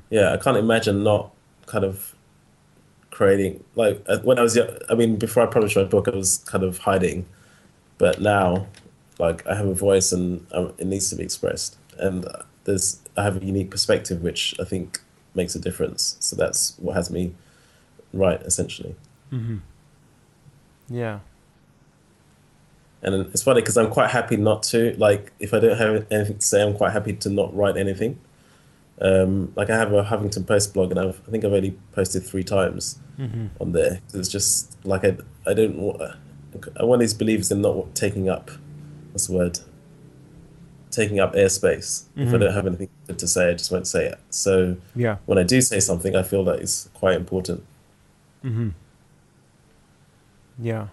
Yeah, I can't imagine not kind of creating like uh, when I was young. I mean, before I published my book, I was kind of hiding, but now, like I have a voice and um, it needs to be expressed, and uh, there's I have a unique perspective which I think makes a difference. So that's what has me right essentially. Mm-hmm. Yeah. And it's funny because I'm quite happy not to like if I don't have anything to say, I'm quite happy to not write anything. Um, like I have a Huffington Post blog, and I've, I think I've only posted three times Mm-hmm. on there. It's just like I, I don't. I'm one of these believers in not taking up. What's the word? Taking up airspace. If I Mhm. don't have anything good to say, I just won't say it. So Yeah. when I do say something, I feel that it's quite important. Mm-hmm. Yeah.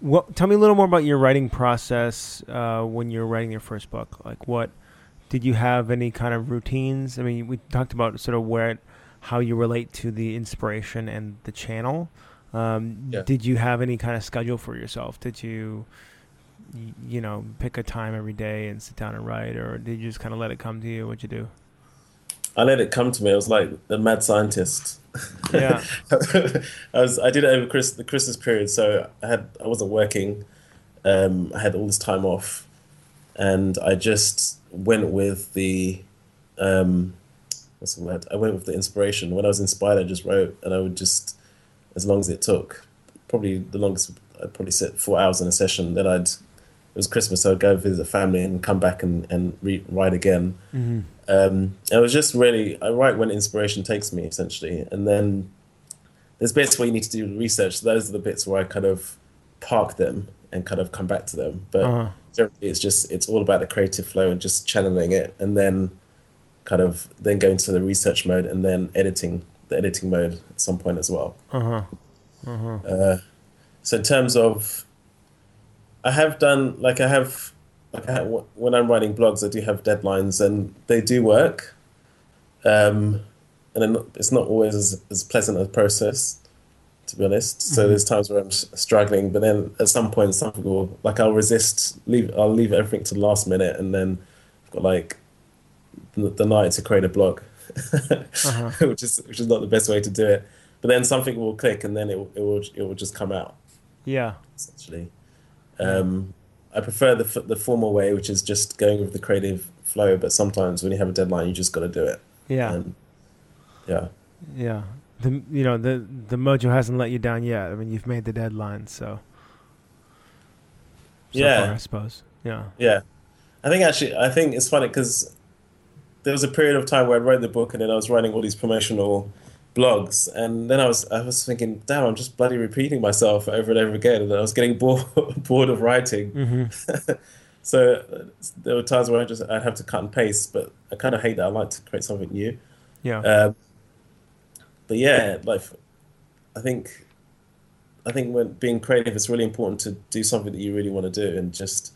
Well, tell me a little more about your writing process uh, when you're writing your first book. Like, what did you have any kind of routines? I mean, we talked about sort of where, how you relate to the inspiration and the channel. Um, Yeah. Did you have any kind of schedule for yourself? Did you, you know, pick a time every day and sit down and write, or did you just kind of let it come to you? What'd you do? I let it come to me. I was like the mad scientist. Yeah. *laughs* I was. I did it over Chris, the Christmas period, so I had. I wasn't working. Um, I had all this time off, and I just went with the. Um, what's the word? I went with the inspiration. When I was inspired, I just wrote, and I would just, as long as it took, probably the longest. I'd probably sit four hours in a session. Then I'd. It was Christmas, so I'd go visit family and come back and and re- write again. Mm-hmm. Um, it was just really I write when inspiration takes me essentially, and then there's bits where you need to do research. Those are the bits where I kind of park them and kind of come back to them. But Uh-huh. It's just it's all about the creative flow and just channeling it, and then kind of then go into the research mode and then editing the editing mode at some point as well. Uh huh. Uh huh. Uh, so in terms of, I have done like I have like I have, when I'm writing blogs, I do have deadlines and they do work. Um, and it's not always as, as pleasant a process, to be honest. So Mhm. there's times where I'm struggling, but then at some point something will like I'll resist, leave I'll leave everything to the last minute, and then I've got like the, the night to create a blog, Uh-huh. *laughs* which is which is not the best way to do it. But then something will click, and then it will- it will it will just come out Yeah. essentially. Um, I prefer the the formal way, which is just going with the creative flow. But sometimes when you have a deadline, you just got to do it. Yeah. And, yeah, Yeah. The you know the the mojo hasn't let you down yet. I mean, you've made the deadline, so. so Yeah. far, I suppose. Yeah. yeah. I think actually, I think it's funny because there was a period of time where I wrote the book, and then I was writing all these promotional blogs, and then I was I was thinking, damn, I'm just bloody repeating myself over and over again, and I was getting *laughs* bored bored of writing. Mm-hmm. *laughs* so there were times where I just I'd have to cut and paste, but I kind of hate that. I like to create something new. Yeah. Um, but yeah, like I think I think when being creative, it's really important to do something that you really want to do and just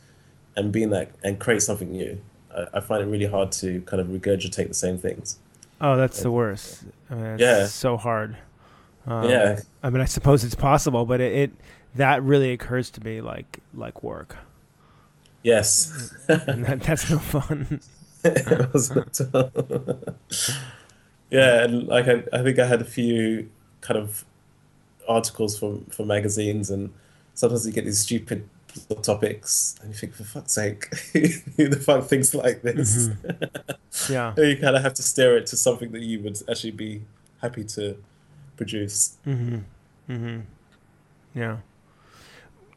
and being that and create something new. I, I find it really hard to kind of regurgitate the same things. oh, that's the worst. I mean, it's Yeah. so hard. Um, Yeah. I mean, I suppose it's possible, but it, it that really occurs to me like like work, Yes. *laughs* and that, that's no fun. *laughs* *laughs* yeah, and like I, I think I had a few kind of articles from for magazines, and sometimes you get these stupid topics, and you think, for fuck's sake, *laughs* who the fuck thinks like this? *laughs* yeah. And you kind of have to steer it to something that you would actually be happy to produce. Mm-hmm. Mm-hmm. Yeah.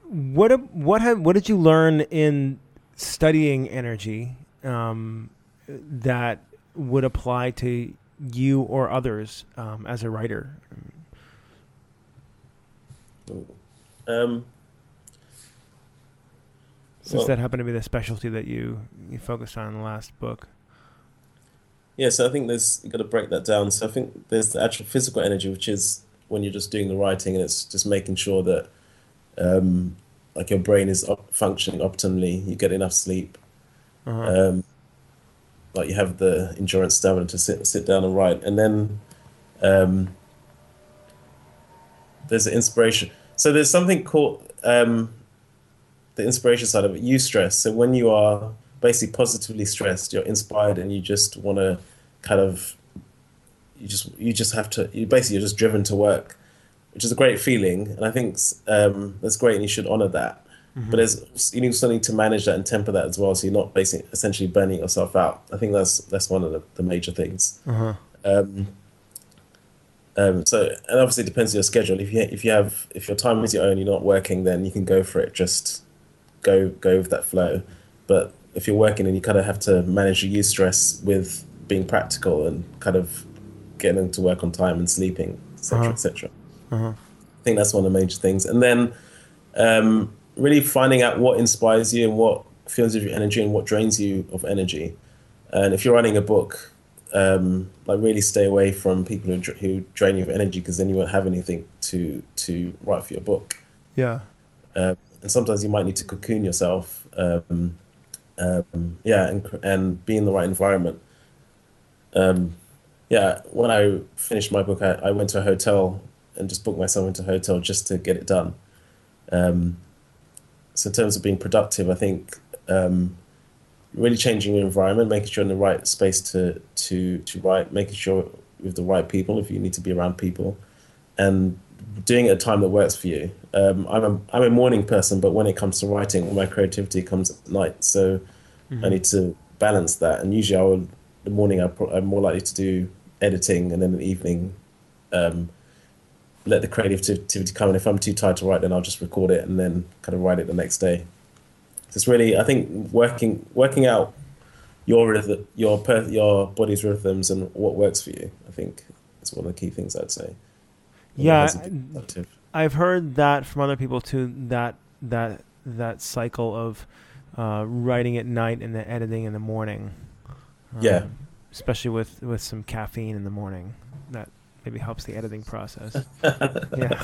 What what have what did you learn in studying energy um, that would apply to you or others um, as a writer? Um, Since Well- that happened to be the specialty that you you focused on in the last book. Yeah, so I think there's you got to break that down. So I think there's the actual physical energy, which is when you're just doing the writing, and it's just making sure that um, like your brain is op functioning optimally. You get enough sleep. Uh-huh. Um, like you have the endurance stamina to sit sit down and write, and then um, there's the inspiration. So there's something called um, the inspiration side of it. You stress. So when you are basically positively stressed, you're inspired, and you just want to kind of you just you just have to you basically you're just driven to work, which is a great feeling, and I think um, that's great, and you should honor that. But there's you need something to manage that and temper that as well, so you're not basically essentially burning yourself out. I think that's that's one of the, the major things. Uh-huh. Um, um, so and obviously it depends on your schedule. If you if you have if your time is your own, you're not working, then you can go for it. Just go go with that flow. But if you're working, and you kind of have to manage your use stress with being practical and kind of getting to work on time and sleeping, etc., Uh-huh. etc. Uh-huh. I think that's one of the major things. And then um, really finding out what inspires you and what fills you with energy and what drains you of energy. And if you're writing a book, um, like really stay away from people who, who drain you of energy because then you won't have anything to to write for your book. Yeah. Uh, and sometimes you might need to cocoon yourself. Um, um, yeah, and and be in the right environment. Um, yeah, when I finished my book, I, I went to a hotel and just booked myself into a hotel just to get it done. So in terms of being productive, I think um, really changing your environment, making sure you're in the right space to to to write, making sure with the right people if you need to be around people, and doing it at a time that works for you. Um, I'm a I'm a morning person, but when it comes to writing, all my creativity comes at night. So I need to balance that. And usually, I would the morning I pro- I'm more likely to do editing, and then in the evening, um, let the creativity come. And if I'm too tired to write, then I'll just record it and then kind of write it the next day. So it's really I think working working out your rhythm, your per, your body's rhythms and what works for you. I think is one of the key things I'd say. Yeah, has to be productive. I've heard that from other people too. That that that cycle of uh, writing at night and then editing in the morning. Um, Yeah. especially with with some caffeine in the morning. That maybe helps the editing process. *laughs* yeah.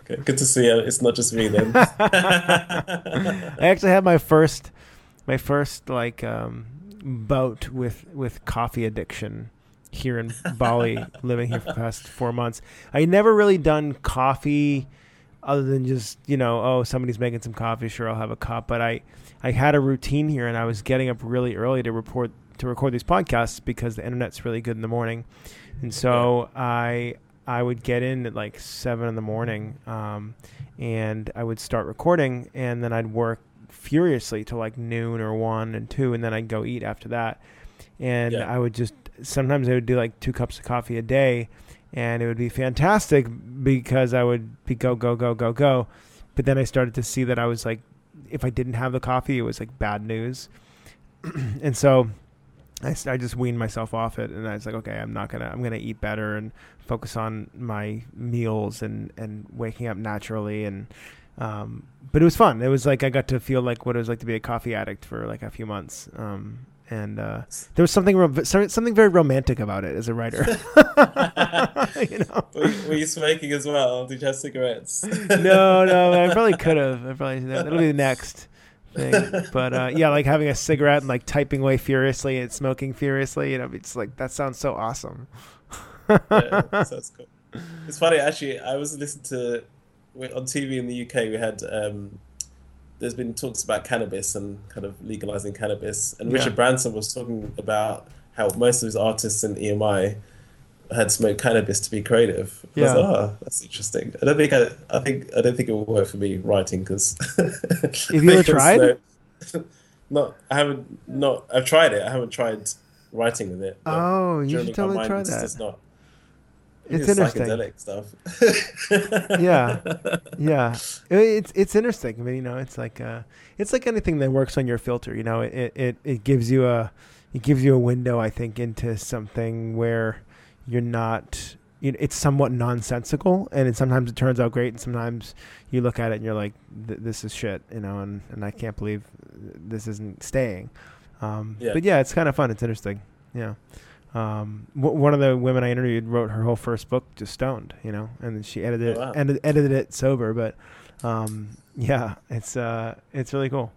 Okay, good to see you. It's not just me then. *laughs* I actually had my first my first like um, bout with with coffee addiction here in Bali, *laughs* living here for the past four months. I never really done coffee other than just you know oh somebody's making some coffee sure I'll have a cup but I I had a routine here and I was getting up really early to report to record these podcasts because the internet's really good in the morning. And so I I would get in at like seven in the morning um, and I would start recording and then I'd work furiously till like noon or one and two and then I'd go eat after that. And Yeah. I would just sometimes I would do like two cups of coffee a day and it would be fantastic because I would be go go go go go. But then I started to see that I was like if I didn't have the coffee it was like bad news. *clears throat* And so I, I just weaned myself off it and I was like okay I'm not gonna I'm gonna eat better and focus on my meals and and waking up naturally and um, but it was fun. It was like I got to feel like what it was like to be a coffee addict for like a few months. Um, and uh, there was something ro- something very romantic about it as a writer. *laughs* *laughs* you know? were, were, you smoking as well? Did you have cigarettes? *laughs* no, no, I probably could have. I probably that'll be the next thing. But uh, yeah, like having a cigarette and like typing away furiously and smoking furiously. You know, it's like that sounds so awesome. yeah, *laughs* sounds cool. It's funny actually. I was listening to on TV in the UK. We had. Um, there's been talks about cannabis and kind of legalizing cannabis, and yeah. Richard Branson was talking about how most of his artists in EMI had smoked cannabis to be creative. Yeah. I was like, oh, that's interesting. I don't think I, I think I don't think it will work for me writing because. Have you ever *laughs* tried? *laughs* not, I haven't. Not, I've tried it. I haven't tried writing with it. Oh, you should totally try that. It's not. It's, it's interesting. Psychedelic stuff. yeah, *laughs* yeah. It's it's interesting. I mean, you know, it's like uh, it's like anything that works on your filter. You know, it, it it gives you a it gives you a window, I think, into something where you're not. You know, it's somewhat nonsensical, and it, sometimes it turns out great, and sometimes you look at it and you're like, "This is shit," you know, and, and I can't believe this isn't staying. Um, yeah. But yeah, it's kind of fun. It's interesting. Yeah. Um, w- one of the women I interviewed wrote her whole first book just stoned, you know, and she edited oh, wow. it, ed- edited it sober. But um, yeah, it's uh, it's really cool.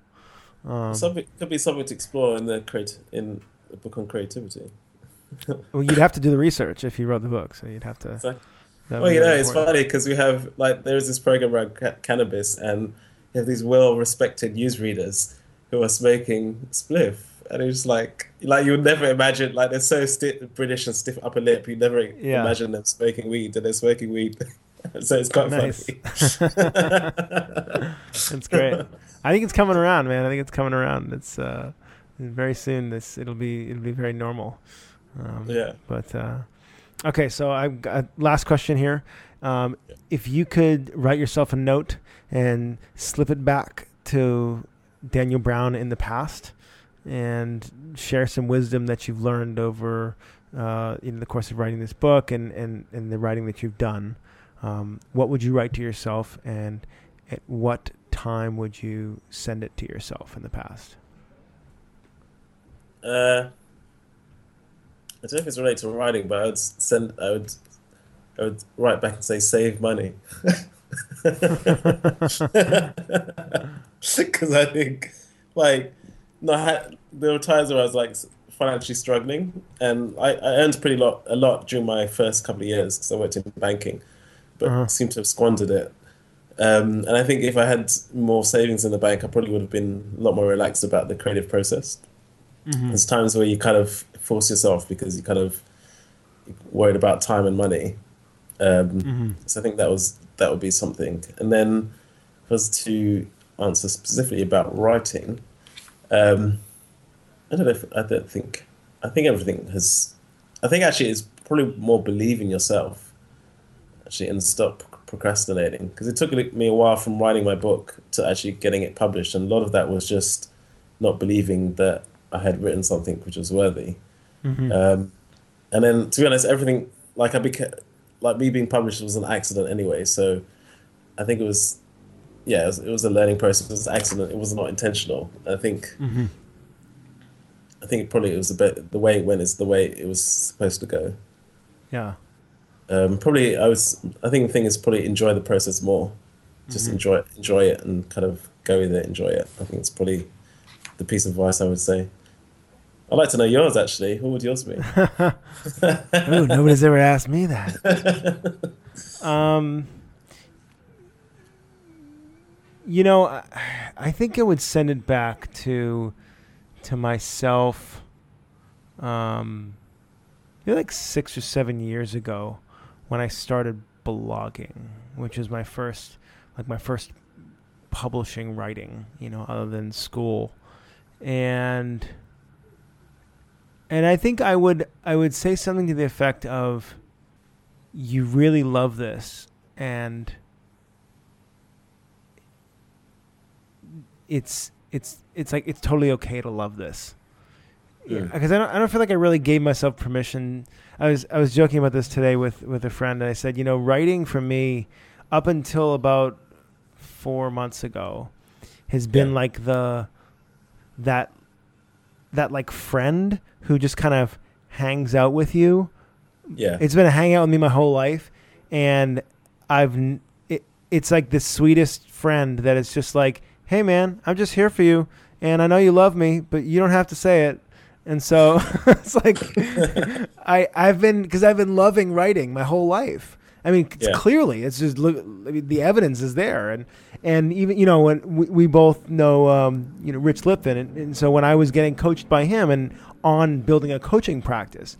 Um, something could be something to explore in the create in the book on creativity. Well, you'd have to do the research if you wrote the book, so you'd have to. Exactly. Well, you know, it's funny because we have like there's this program around ca- cannabis, and you have these well-respected newsreaders who are smoking spliff and it was like like you would never imagine like they're so stiff British and stiff upper lip. You never yeah. imagine them smoking weed, and they're smoking weed. *laughs* so it's quite nice. funny. *laughs* That's great. I think it's coming around, man. I think it's coming around. It's uh, very soon. This it'll be it'll be very normal. Um, yeah. But uh, okay, so I've got last question here. Um, yeah. If you could write yourself a note and slip it back to Daniel Browne in the past, and share some wisdom that you've learned over uh, in the course of writing this book and, and, and the writing that you've done. Um, what would you write to yourself, and at what time would you send it to yourself in the past? Uh, I don't know if it's related to writing, but I would send. I would. I would write back and say, "Save money," *laughs* because I think, like, no, there were times where I was like financially struggling, and I, I earned pretty lot a lot during my first couple of years because I worked in banking, but uh-huh. seemed to have squandered it. Um, and I think if I had more savings in the bank, I probably would have been a lot more relaxed about the creative process. Mm-hmm. There's times where you kind of force yourself because you kind of worried about time and money. Um, mm-hmm. So I think that was that would be something. And then, was to answer specifically about writing. Um, I don't know. If, I don't think. I think everything has. I think actually it's probably more believing yourself, actually, and stop procrastinating. Because it took me a while from writing my book to actually getting it published, and a lot of that was just not believing that I had written something which was worthy. Mm-hmm. Um, and then, to be honest, everything like I became like me being published was an accident anyway. So I think it was yeah, it was, it was, a learning process. It was an accident. It was not intentional. I think. Mm-hmm. I think probably it was the bit, the way it went is the way it was supposed to go. Yeah. Um, probably I was. I think the thing is probably enjoy the process more. Just mm-hmm. enjoy it, enjoy it, and kind of go with it. Enjoy it. I think it's probably the piece of advice I would say. I'd like to know yours actually. Who would yours be? *laughs* *laughs* Ooh, nobody's ever asked me that. *laughs* um, you know, I, I think I would send it back to to myself. Um, maybe like six or seven years ago, when I started blogging, which was my first, like my first publishing writing, you know, other than school, and and I think I would I would say something to the effect of, "You really love this, and." it's it's it's like it's totally okay to love this. Because I don't I don't feel like I really gave myself permission. I was I was joking about this today with with a friend, and I said, you know, writing for me, up until about four months ago has been Yeah. like the that that like friend who just kind of hangs out with you Yeah. it's been a hangout with me my whole life, and I've it, it's like the sweetest friend that is just like, hey man, I'm just here for you, and I know you love me, but you don't have to say it. And so *laughs* it's like *laughs* I I've been because I've been loving writing my whole life. I mean, it's Yeah. clearly it's just look. I mean, the evidence is there, and and even you know when we, we both know um, you know Rich Litvin, and, and so when I was getting coached by him and on building a coaching practice,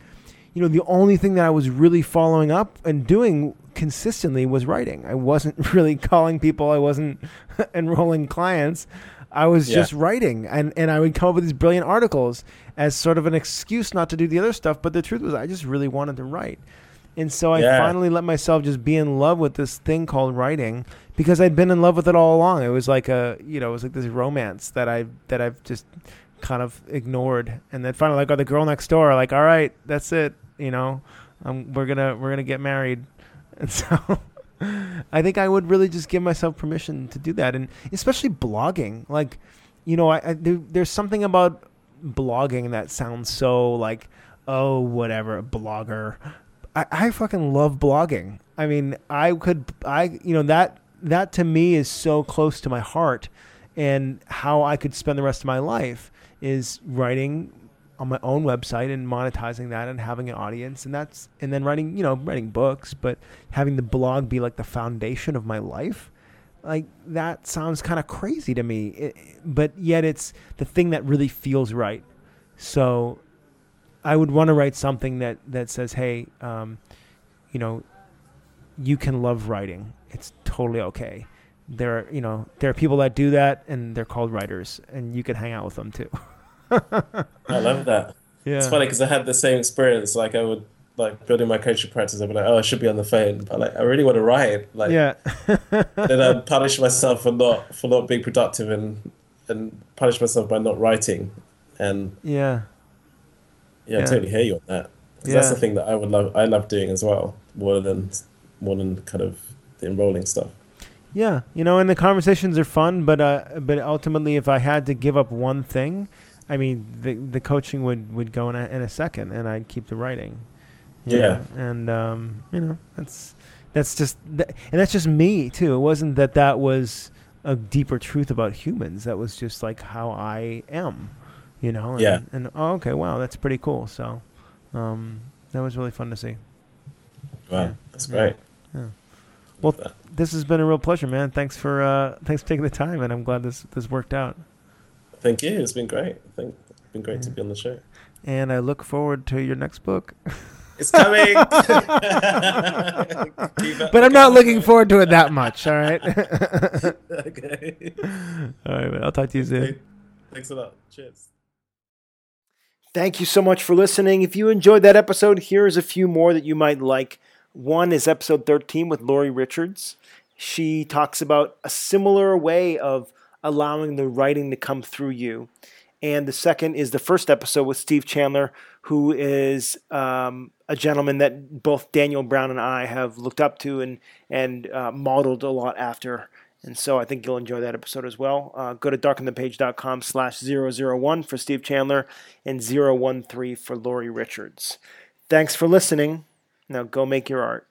you know, the only thing that I was really following up and doing consistently was writing. I wasn't *laughs* really calling people. I wasn't *laughs* enrolling clients. I was Yeah. just writing, and and I would come up with these brilliant articles as sort of an excuse not to do the other stuff. But the truth was, I just really wanted to write. And so I Yeah. finally let myself just be in love with this thing called writing because I'd been in love with it all along. It was like a, you know, it was like this romance that I that I've just kind of ignored. And then finally, like, oh, the girl next door, like, all right, that's it. You know, um, we're gonna we're gonna get married. *laughs* And so I think I would really just give myself permission to do that, and especially blogging. Like, you know, I, I there, there's something about blogging that sounds so like, oh, whatever, blogger. I, I fucking love blogging. I mean, I could, I, you know, that that to me is so close to my heart, and how I could spend the rest of my life is writing on my own website and monetizing that and having an audience and that's and then writing you know writing books but having the blog be like the foundation of my life like that sounds kind of crazy to me it, but yet it's the thing that really feels right so i would want to write something that that says hey um, you know you can love writing it's totally okay there are you know there are people that do that and they're called writers and you can hang out with them too *laughs* I love that. yeah It's funny because I had the same experience. Like I would like building my coaching practice. I'd be like, oh, I should be on the phone, but like I really want to write. Like yeah *laughs* then I'd *laughs* punish myself for not for not being productive and and punish myself by not writing. And yeah yeah, Yeah. I totally hear you on that. 'Cause that's the thing that I would love. I love doing as well, more than more than kind of the enrolling stuff. Yeah, you know, and the conversations are fun, but uh, but ultimately, if I had to give up one thing, I mean, the the coaching would, would go in a, in a second, and I'd keep the writing. Yeah. know, and um, you know, that's that's just th- and that's just me too. It wasn't that that was a deeper truth about humans. That was just like how I am, you know. And, Yeah. And oh, okay, wow, that's pretty cool. So, um, that was really fun to see. Wow, Yeah. that's great. Yeah. Well, Love that. This has been a real pleasure, man. Thanks for uh, thanks for taking the time, and I'm glad this this worked out. thank you. It's been great. I think it's been great to be on the show. And I look forward to your next book. It's coming. *laughs* But I'm not looking forward to it that much. All right. *laughs* okay. *laughs* all right, man. I'll talk to you soon. Thanks a lot. Cheers. Thank you so much for listening. If you enjoyed that episode, here's a few more that you might like. One is episode 13 with Lori Richards. She talks about a similar way of allowing the writing to come through you. And the second is the first episode with Steve Chandler, who is um, a gentleman that both Daniel Browne and I have looked up to and, and uh, modeled a lot after. And so I think you'll enjoy that episode as well. Uh, go to darkenthepage.com slash 001 for Steve Chandler and 013 for Lori Richards. Thanks for listening. Now go make your art.